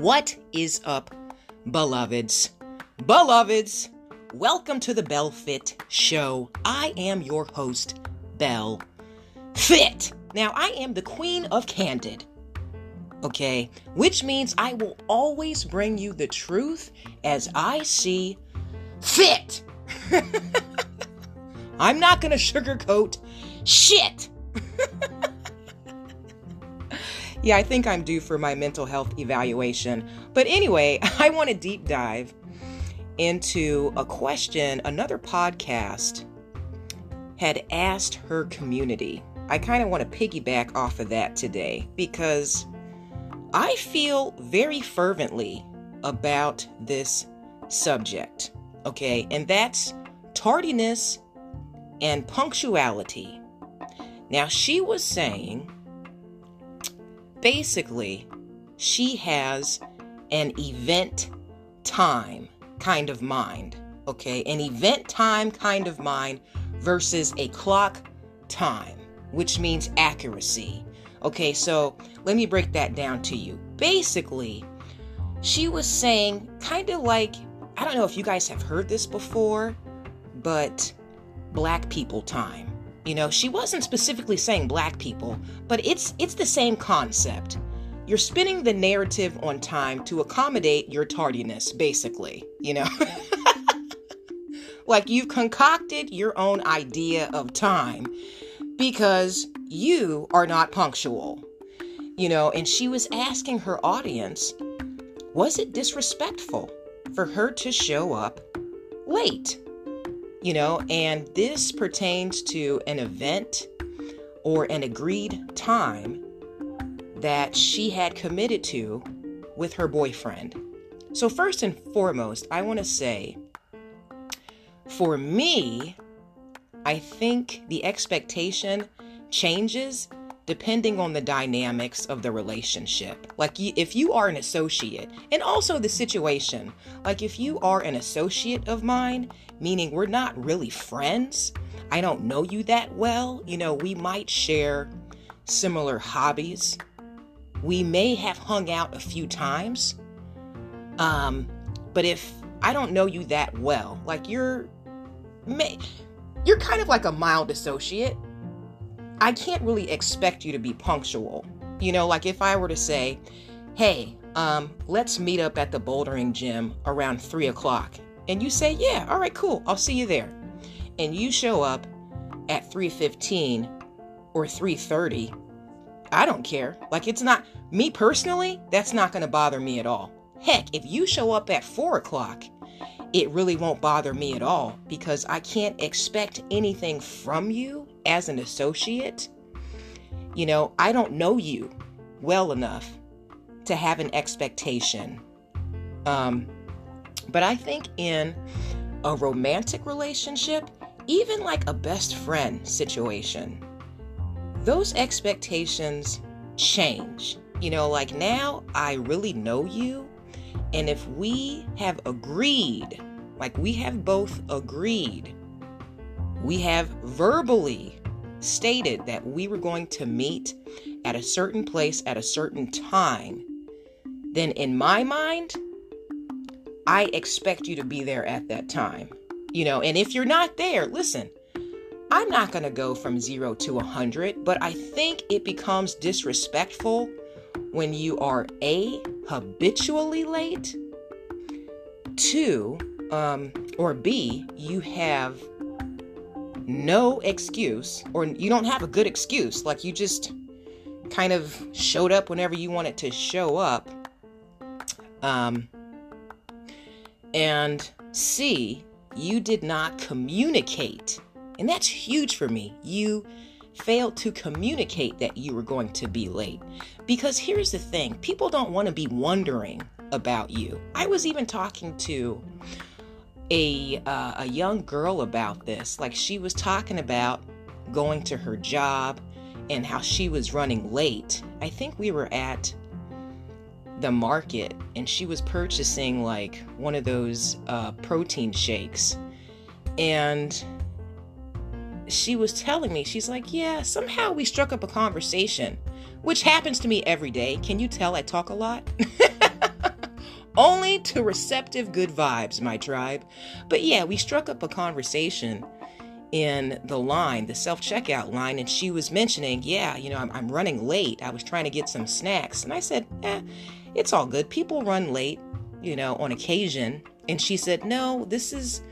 What is up, beloveds? Beloveds, welcome to the Bell Fit Show. I am your host, Bell Fit. Now, I am the queen of candid, okay? Which means I will always bring you the truth as I see fit. I'm not gonna sugarcoat shit. Yeah, I think I'm due for my mental health evaluation. But anyway, I want to deep dive into a question another podcast had asked her community. I kind of want to piggyback off of that today because I feel very fervently about this subject. Okay, and that's tardiness and punctuality. Now, she was saying basically, she has an event time kind of mind. Okay, an event time kind of mind versus a clock time, which means accuracy. Okay, so let me break that down to you. Basically, she was saying kind of like I don't know if you guys have heard this before, but black people time. You know, she wasn't specifically saying black people, but it's it's the same concept. You're spinning the narrative on time to accommodate your tardiness, basically, you know. like you've concocted your own idea of time because you are not punctual. You know, and she was asking her audience, was it disrespectful for her to show up late? You know, and this pertains to an event or an agreed time that she had committed to with her boyfriend. So, first and foremost, I want to say for me, I think the expectation changes depending on the dynamics of the relationship. Like if you are an associate, and also the situation, like if you are an associate of mine, meaning we're not really friends, I don't know you that well, you know, we might share similar hobbies. We may have hung out a few times. Um, but if I don't know you that well, like you're may you're kind of like a mild associate I can't really expect you to be punctual. You know, like if I were to say, hey, um, let's meet up at the bouldering gym around three o'clock. And you say, yeah, all right, cool, I'll see you there. And you show up at 3.15 or 3.30, I don't care. Like it's not, me personally, that's not gonna bother me at all. Heck, if you show up at four o'clock, it really won't bother me at all because I can't expect anything from you as an associate, you know, I don't know you well enough to have an expectation. Um, but I think in a romantic relationship, even like a best friend situation, those expectations change. You know, like now I really know you. And if we have agreed, like we have both agreed we have verbally stated that we were going to meet at a certain place at a certain time, then in my mind, I expect you to be there at that time. You know, and if you're not there, listen, I'm not going to go from zero to a 100, but I think it becomes disrespectful when you are A, habitually late, two, um, or B, you have no excuse, or you don't have a good excuse. Like you just kind of showed up whenever you wanted to show up. Um, and C, you did not communicate. And that's huge for me. You failed to communicate that you were going to be late. Because here's the thing people don't want to be wondering about you. I was even talking to a uh, a young girl about this. Like she was talking about going to her job and how she was running late. I think we were at the market and she was purchasing like one of those uh, protein shakes and she was telling me she's like yeah somehow we struck up a conversation which happens to me every day can you tell i talk a lot to receptive good vibes, my tribe. But yeah, we struck up a conversation in the line, the self checkout line, and she was mentioning, yeah, you know, I'm, I'm, running late. I was trying to get some snacks. And I said, eh, it's all good. People run late, you know, on occasion. And she said, no, this is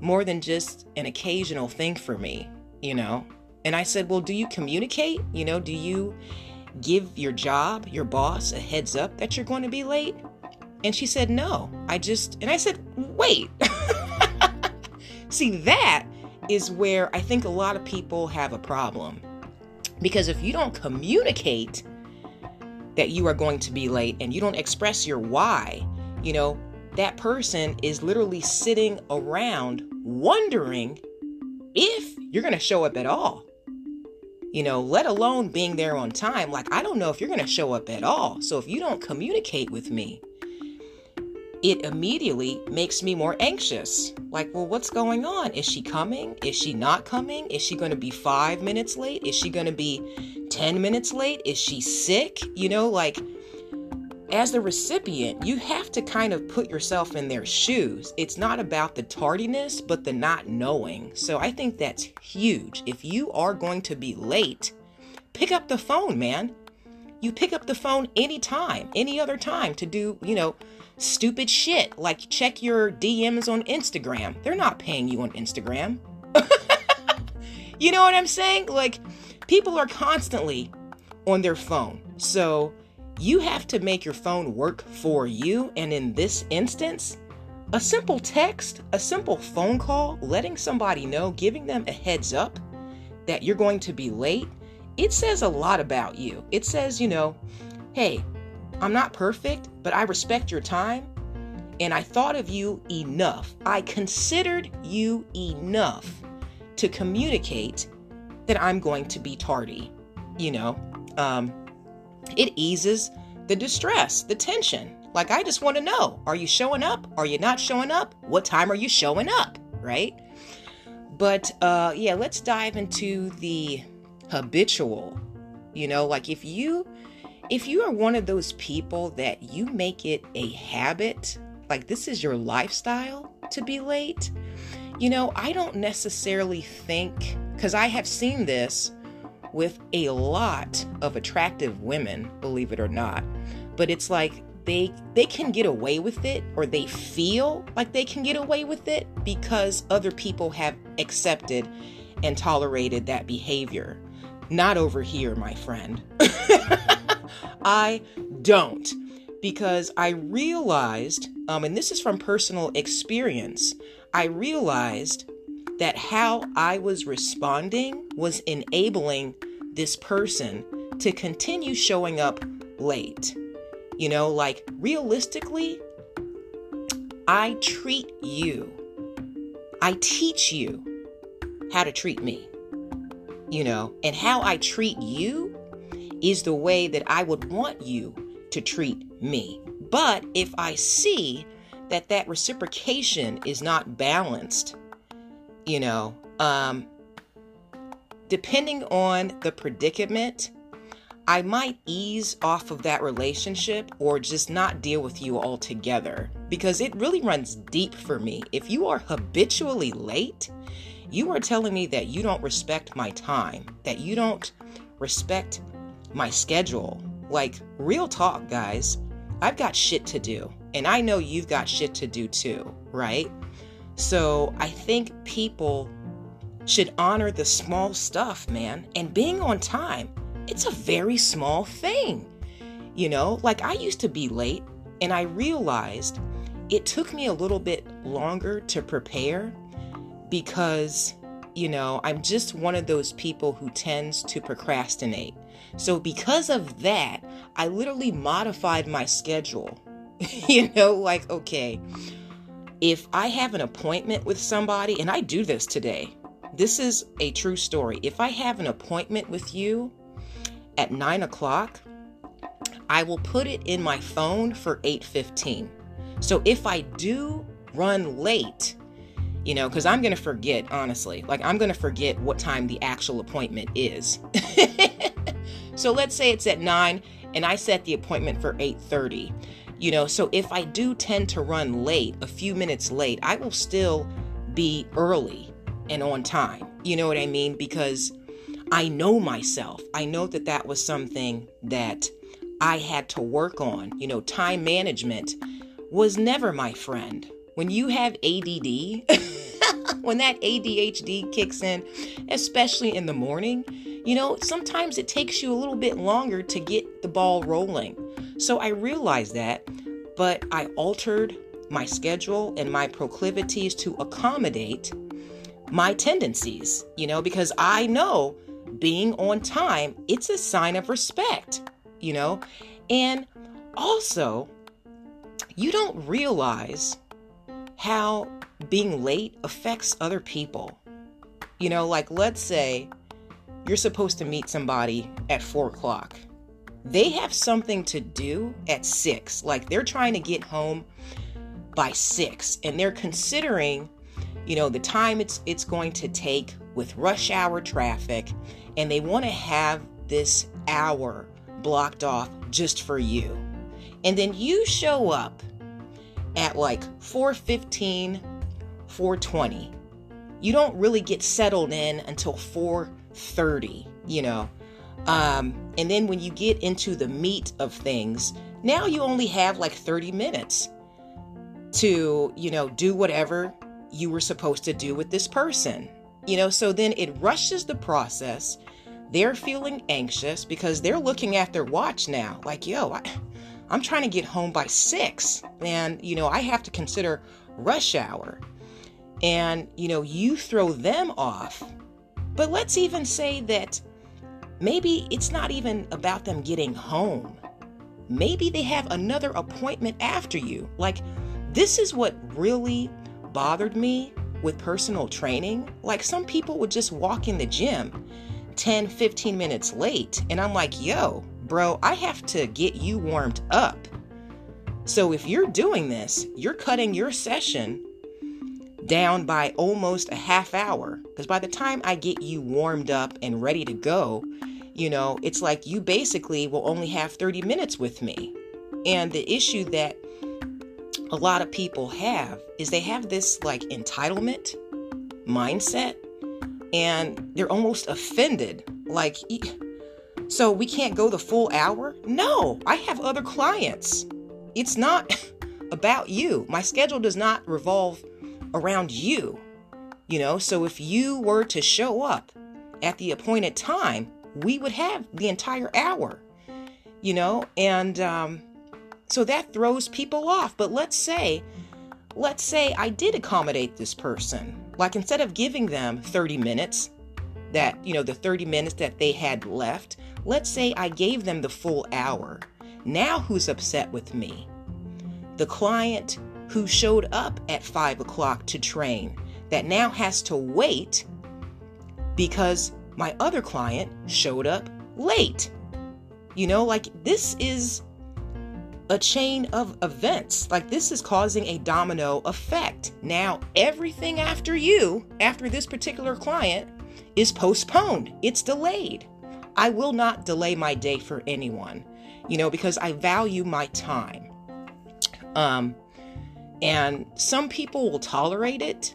more than just an occasional thing for me, you know? And I said, well, do you communicate? You know, do you give your job, your boss, a heads up that you're going to be late? And she said, no, I just, and I said, wait. See, that is where I think a lot of people have a problem. Because if you don't communicate that you are going to be late and you don't express your why, you know, that person is literally sitting around wondering if you're going to show up at all. You know, let alone being there on time. Like, I don't know if you're going to show up at all. So if you don't communicate with me, it immediately makes me more anxious. Like, well, what's going on? Is she coming? Is she not coming? Is she going to be five minutes late? Is she going to be 10 minutes late? Is she sick? You know, like, as the recipient, you have to kind of put yourself in their shoes. It's not about the tardiness, but the not knowing. So I think that's huge. If you are going to be late, pick up the phone, man. You pick up the phone anytime, any other time to do, you know, stupid shit like check your DMs on Instagram. They're not paying you on Instagram. you know what I'm saying? Like, people are constantly on their phone. So, you have to make your phone work for you. And in this instance, a simple text, a simple phone call, letting somebody know, giving them a heads up that you're going to be late, it says a lot about you. It says, you know, hey, I'm not perfect, but I respect your time and I thought of you enough. I considered you enough to communicate that I'm going to be tardy. You know, um, it eases the distress, the tension. Like, I just want to know are you showing up? Are you not showing up? What time are you showing up? Right? But uh, yeah, let's dive into the habitual. You know, like if you if you are one of those people that you make it a habit, like this is your lifestyle to be late, you know, I don't necessarily think, because I have seen this with a lot of attractive women, believe it or not, but it's like they they can get away with it or they feel like they can get away with it because other people have accepted and tolerated that behavior. Not over here, my friend. I don't because I realized, um, and this is from personal experience, I realized that how I was responding was enabling this person to continue showing up late. You know, like realistically, I treat you, I teach you how to treat me, you know, and how I treat you is the way that I would want you to treat me. But if I see that that reciprocation is not balanced, you know, um, depending on the predicament, I might ease off of that relationship or just not deal with you altogether because it really runs deep for me. If you are habitually late, you are telling me that you don't respect my time, that you don't respect my schedule. Like, real talk, guys. I've got shit to do. And I know you've got shit to do too, right? So I think people should honor the small stuff, man. And being on time, it's a very small thing. You know, like I used to be late and I realized it took me a little bit longer to prepare because, you know, I'm just one of those people who tends to procrastinate. So, because of that, I literally modified my schedule. you know, like, okay, if I have an appointment with somebody, and I do this today, this is a true story. If I have an appointment with you at nine o'clock, I will put it in my phone for 8:15. So if I do run late, you know, because I'm gonna forget, honestly. Like I'm gonna forget what time the actual appointment is. So let's say it's at 9 and I set the appointment for 8:30. You know, so if I do tend to run late, a few minutes late, I will still be early and on time. You know what I mean? Because I know myself. I know that that was something that I had to work on. You know, time management was never my friend. When you have ADD, when that ADHD kicks in, especially in the morning, you know, sometimes it takes you a little bit longer to get the ball rolling. So I realized that, but I altered my schedule and my proclivities to accommodate my tendencies, you know, because I know being on time, it's a sign of respect, you know? And also, you don't realize how being late affects other people. You know, like let's say you're supposed to meet somebody at four o'clock they have something to do at six. Like they're trying to get home by six, and they're considering, you know, the time it's it's going to take with rush hour traffic, and they want to have this hour blocked off just for you. And then you show up at like 415, 420. You don't really get settled in until 430, you know. Um, and then when you get into the meat of things, now you only have like 30 minutes to, you know, do whatever you were supposed to do with this person. You know, so then it rushes the process. They're feeling anxious because they're looking at their watch now, like, yo, I, I'm trying to get home by six. And, you know, I have to consider rush hour. And, you know, you throw them off. But let's even say that Maybe it's not even about them getting home. Maybe they have another appointment after you. Like, this is what really bothered me with personal training. Like, some people would just walk in the gym 10, 15 minutes late, and I'm like, yo, bro, I have to get you warmed up. So, if you're doing this, you're cutting your session down by almost a half hour. Because by the time I get you warmed up and ready to go, you know, it's like you basically will only have 30 minutes with me. And the issue that a lot of people have is they have this like entitlement mindset and they're almost offended. Like, so we can't go the full hour? No, I have other clients. It's not about you. My schedule does not revolve around you. You know, so if you were to show up at the appointed time, we would have the entire hour, you know, and um, so that throws people off. But let's say, let's say I did accommodate this person. Like instead of giving them 30 minutes, that, you know, the 30 minutes that they had left, let's say I gave them the full hour. Now who's upset with me? The client who showed up at five o'clock to train that now has to wait because my other client showed up late. You know, like this is a chain of events. Like this is causing a domino effect. Now, everything after you, after this particular client, is postponed, it's delayed. I will not delay my day for anyone, you know, because I value my time. Um, and some people will tolerate it,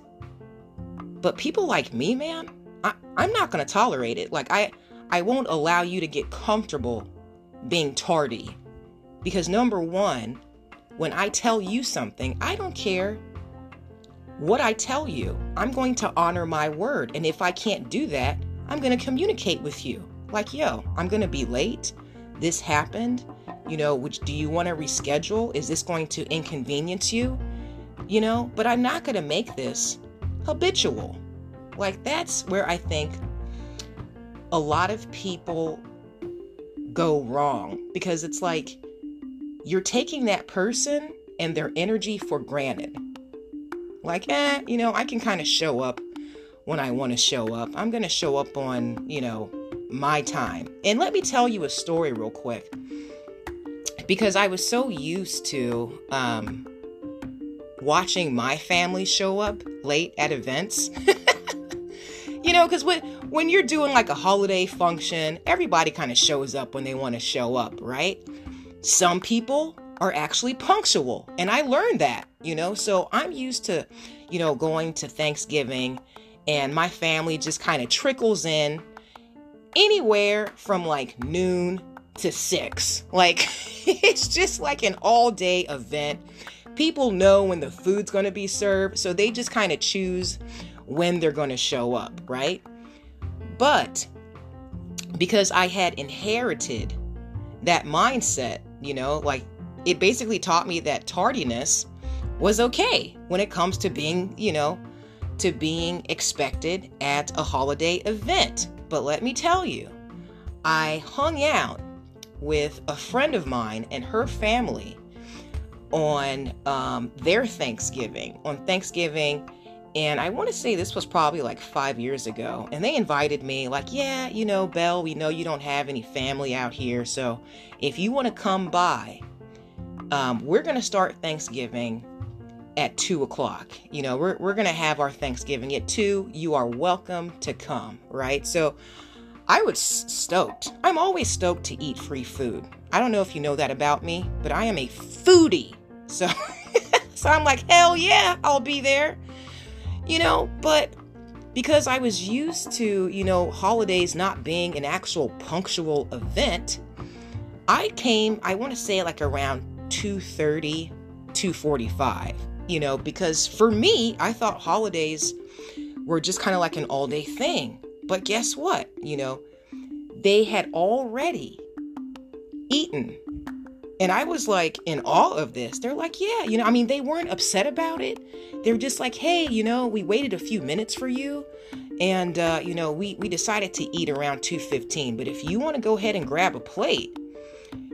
but people like me, man, I, I'm not to tolerate it. Like I I won't allow you to get comfortable being tardy. Because number 1, when I tell you something, I don't care what I tell you. I'm going to honor my word. And if I can't do that, I'm going to communicate with you. Like, yo, I'm going to be late. This happened. You know, which do you want to reschedule? Is this going to inconvenience you? You know, but I'm not going to make this habitual. Like, that's where I think a lot of people go wrong because it's like you're taking that person and their energy for granted. Like, eh, you know, I can kind of show up when I want to show up. I'm going to show up on, you know, my time. And let me tell you a story real quick. Because I was so used to um, watching my family show up late at events. You know, because when, you're doing like a holiday function, everybody kind of shows up when they want to show up, right? Some people are actually punctual. And I learned that, you know. So I'm used to, you know, going to Thanksgiving and my family just kind of trickles in anywhere from like noon to six. Like it's just like an all day event. People know when the food's going to be served, so they just kind of choose when they're going to show up, right? But because I had inherited that mindset, you know, like it basically taught me that tardiness was okay when it comes to being, you know, to being expected at a holiday event. But let me tell you, I hung out with a friend of mine and her family on um, their Thanksgiving, on Thanksgiving. And I want to say this was probably like five years ago. And they invited me, like, yeah, you know, Belle, we know you don't have any family out here. So if you want to come by, um, we're going to start Thanksgiving at two o'clock. You know, we're, we're going to have our Thanksgiving at two. You are welcome to come, right? So I was stoked. I'm always stoked to eat free food. I don't know if you know that about me, but I am a foodie. So, so I'm like, hell yeah, I'll be there. You know, but because I was used to, you know, holidays not being an actual punctual event, I came, I want to say like around 2:30, 2:45, you know, because for me, I thought holidays were just kind of like an all-day thing. But guess what? You know, they had already eaten. And I was like in awe of this. They're like, yeah, you know, I mean, they weren't upset about it. They're just like, hey, you know, we waited a few minutes for you. And, uh, you know, we, we decided to eat around 2.15. But if you want to go ahead and grab a plate,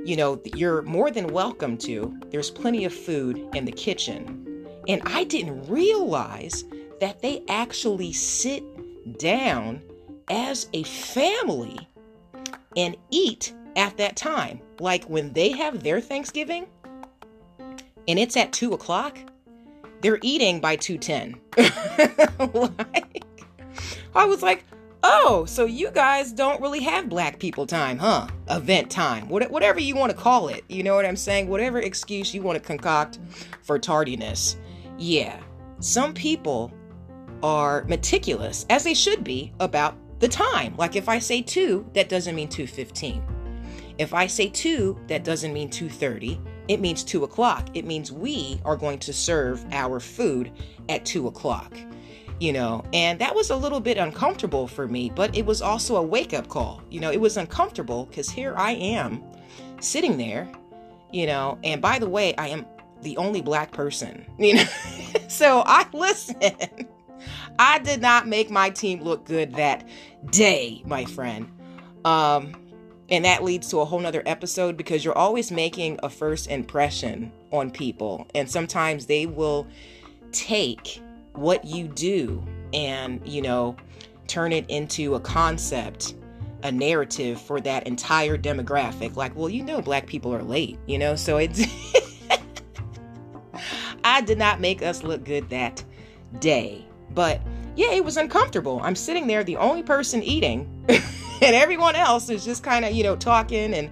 you know, you're more than welcome to. There's plenty of food in the kitchen. And I didn't realize that they actually sit down as a family and eat at that time. Like when they have their Thanksgiving and it's at two o'clock, they're eating by 210. like, I was like, oh, so you guys don't really have black people time, huh? Event time, whatever you want to call it. You know what I'm saying? Whatever excuse you want to concoct for tardiness. Yeah, some people are meticulous, as they should be, about the time. Like if I say 2, that doesn't mean 2.15. If I say 2, that doesn't mean 2.30. It means 2 o'clock. It means we are going to serve our food at 2 o'clock. You know, and that was a little bit uncomfortable for me, but it was also a wake up call. You know, it was uncomfortable because here I am sitting there, you know, and by the way, I am the only black person, you know, so I listen. I did not make my team look good that day, my friend. Um, and that leads to a whole nother episode because you're always making a first impression on people. And sometimes they will take what you do and, you know, turn it into a concept, a narrative for that entire demographic. Like, well, you know, black people are late, you know? So it's. I did not make us look good that day. But yeah, it was uncomfortable. I'm sitting there, the only person eating, and everyone else is just kind of, you know, talking and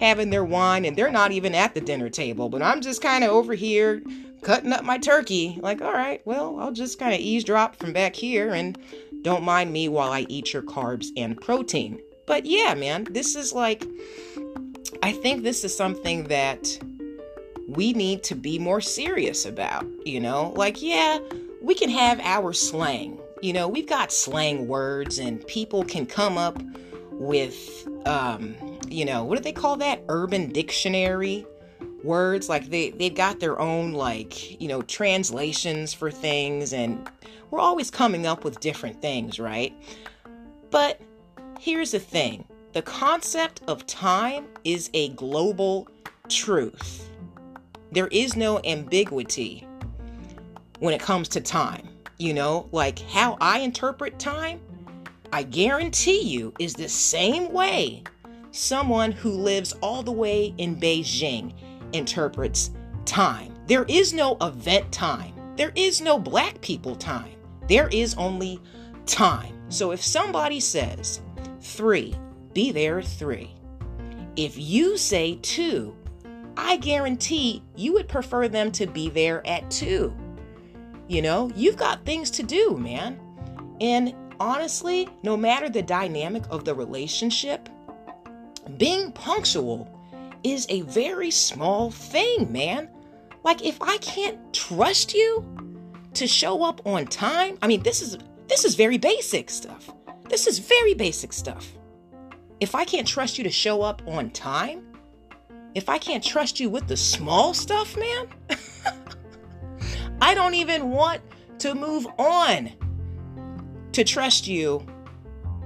having their wine, and they're not even at the dinner table. But I'm just kind of over here cutting up my turkey. Like, all right, well, I'll just kind of eavesdrop from back here and don't mind me while I eat your carbs and protein. But yeah, man, this is like, I think this is something that we need to be more serious about, you know? Like, yeah, we can have our slang. You know, we've got slang words, and people can come up with, um, you know, what do they call that? Urban dictionary words. Like they they've got their own like you know translations for things, and we're always coming up with different things, right? But here's the thing: the concept of time is a global truth. There is no ambiguity when it comes to time. You know, like how I interpret time, I guarantee you is the same way someone who lives all the way in Beijing interprets time. There is no event time, there is no black people time, there is only time. So if somebody says three, be there at three. If you say two, I guarantee you would prefer them to be there at 2. You know, you've got things to do, man. And honestly, no matter the dynamic of the relationship, being punctual is a very small thing, man. Like if I can't trust you to show up on time, I mean this is this is very basic stuff. This is very basic stuff. If I can't trust you to show up on time, if I can't trust you with the small stuff, man, I don't even want to move on to trust you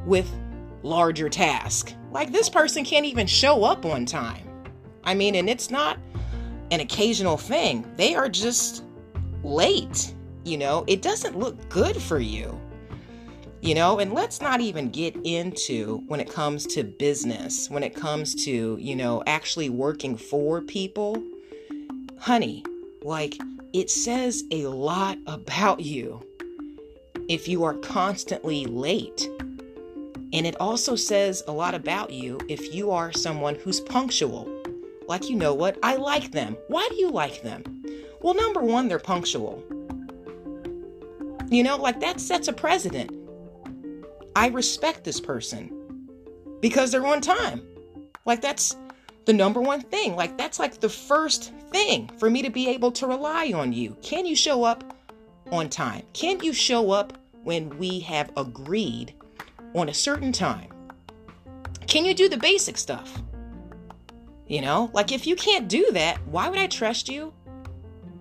with larger tasks. Like this person can't even show up on time. I mean, and it's not an occasional thing. They are just late. You know, it doesn't look good for you. You know, and let's not even get into when it comes to business, when it comes to, you know, actually working for people. Honey, like, it says a lot about you if you are constantly late. And it also says a lot about you if you are someone who's punctual. Like, you know what? I like them. Why do you like them? Well, number one, they're punctual. You know, like that sets a precedent. I respect this person because they're on time. Like, that's the number one thing. Like, that's like the first thing for me to be able to rely on you. Can you show up on time? Can you show up when we have agreed on a certain time? Can you do the basic stuff? You know, like if you can't do that, why would I trust you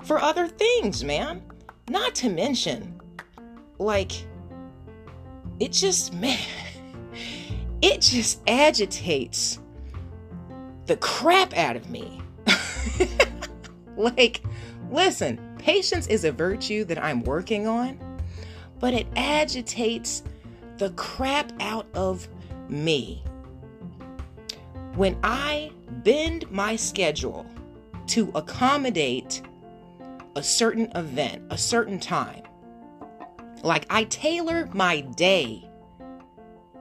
for other things, man? Not to mention, like, it just, man, it just agitates the crap out of me. like, listen, patience is a virtue that I'm working on, but it agitates the crap out of me. When I bend my schedule to accommodate a certain event, a certain time, like I tailor my day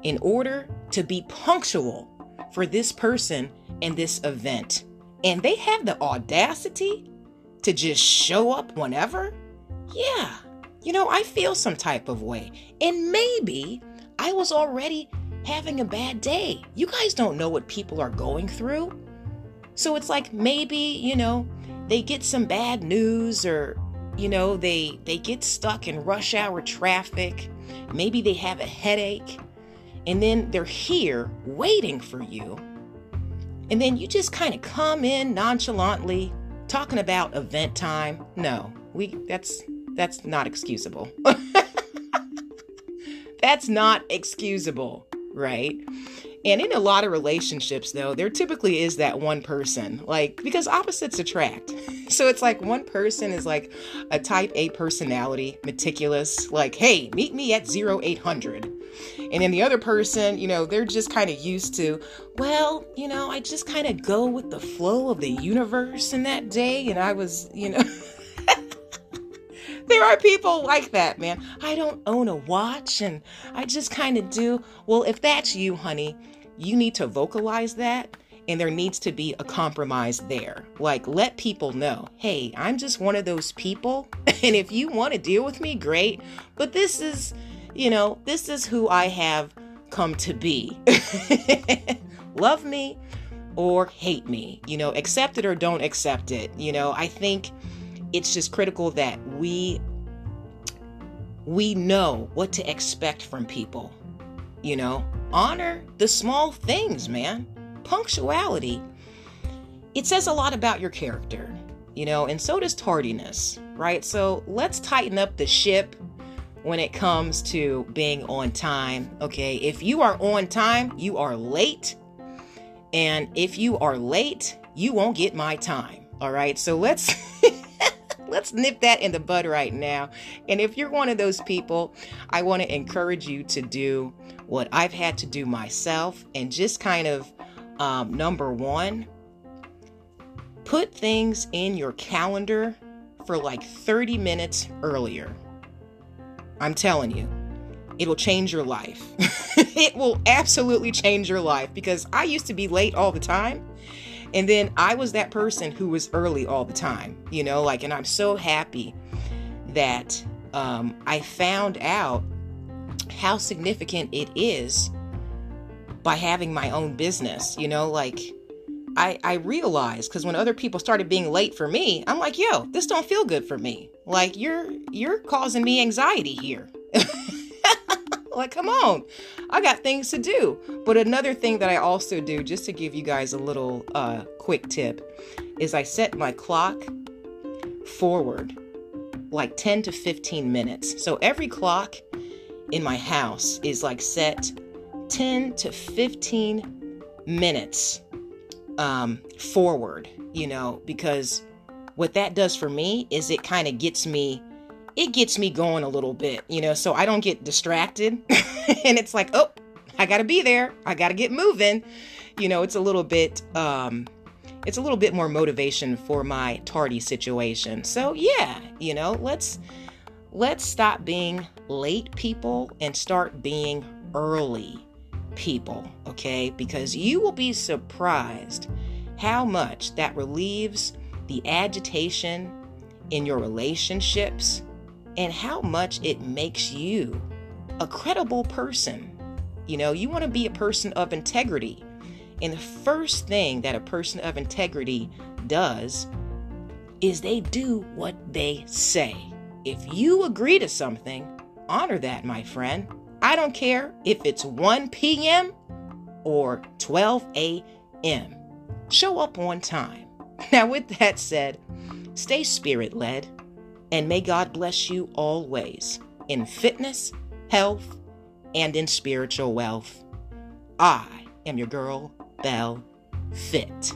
in order to be punctual for this person and this event. And they have the audacity to just show up whenever. Yeah, you know, I feel some type of way. And maybe I was already having a bad day. You guys don't know what people are going through. So it's like maybe, you know, they get some bad news or you know, they they get stuck in rush hour traffic. Maybe they have a headache. And then they're here waiting for you. And then you just kind of come in nonchalantly talking about event time. No, we that's that's not excusable. that's not excusable right? And in a lot of relationships, though, there typically is that one person, like, because opposites attract. So it's like one person is like a type A personality, meticulous, like, hey, meet me at 0800. And then the other person, you know, they're just kind of used to, well, you know, I just kind of go with the flow of the universe in that day. And I was, you know. there are people like that, man. I don't own a watch and I just kind of do. Well, if that's you, honey, you need to vocalize that and there needs to be a compromise there. Like, let people know hey, I'm just one of those people. And if you want to deal with me, great. But this is, you know, this is who I have come to be. Love me or hate me, you know, accept it or don't accept it. You know, I think it's just critical that we we know what to expect from people. You know, honor the small things, man. Punctuality. It says a lot about your character, you know, and so does tardiness, right? So let's tighten up the ship when it comes to being on time. Okay, if you are on time, you are late. And if you are late, you won't get my time. All right, so let's let's nip that in the bud right now. And if you're one of those people, I want to encourage you to do what I've had to do myself and just kind of, um, number one, put things in your calendar for like 30 minutes earlier. I'm telling you, it'll change your life. it will absolutely change your life because I used to be late all the time. And then I was that person who was early all the time, you know, like, and I'm so happy that um, I found out how significant it is by having my own business, you know, like I, I realized because when other people started being late for me, I'm like, yo, this don't feel good for me. Like you're you're causing me anxiety here. like, come on. I got things to do. But another thing that I also do, just to give you guys a little uh, quick tip, is I set my clock forward like 10 to 15 minutes. So every clock in my house is like set 10 to 15 minutes um, forward, you know, because what that does for me is it kind of gets me it gets me going a little bit, you know, so I don't get distracted. and it's like, oh, I got to be there. I got to get moving. You know, it's a little bit um it's a little bit more motivation for my tardy situation. So, yeah, you know, let's let's stop being late people and start being early people, okay? Because you will be surprised how much that relieves the agitation in your relationships and how much it makes you a credible person. You know, you want to be a person of integrity. And the first thing that a person of integrity does is they do what they say. If you agree to something, honor that, my friend. I don't care if it's 1 p.m. or 12 a.m. Show up on time. Now, with that said, stay spirit led and may God bless you always in fitness, health, and in spiritual wealth. I am your girl, Belle Fit.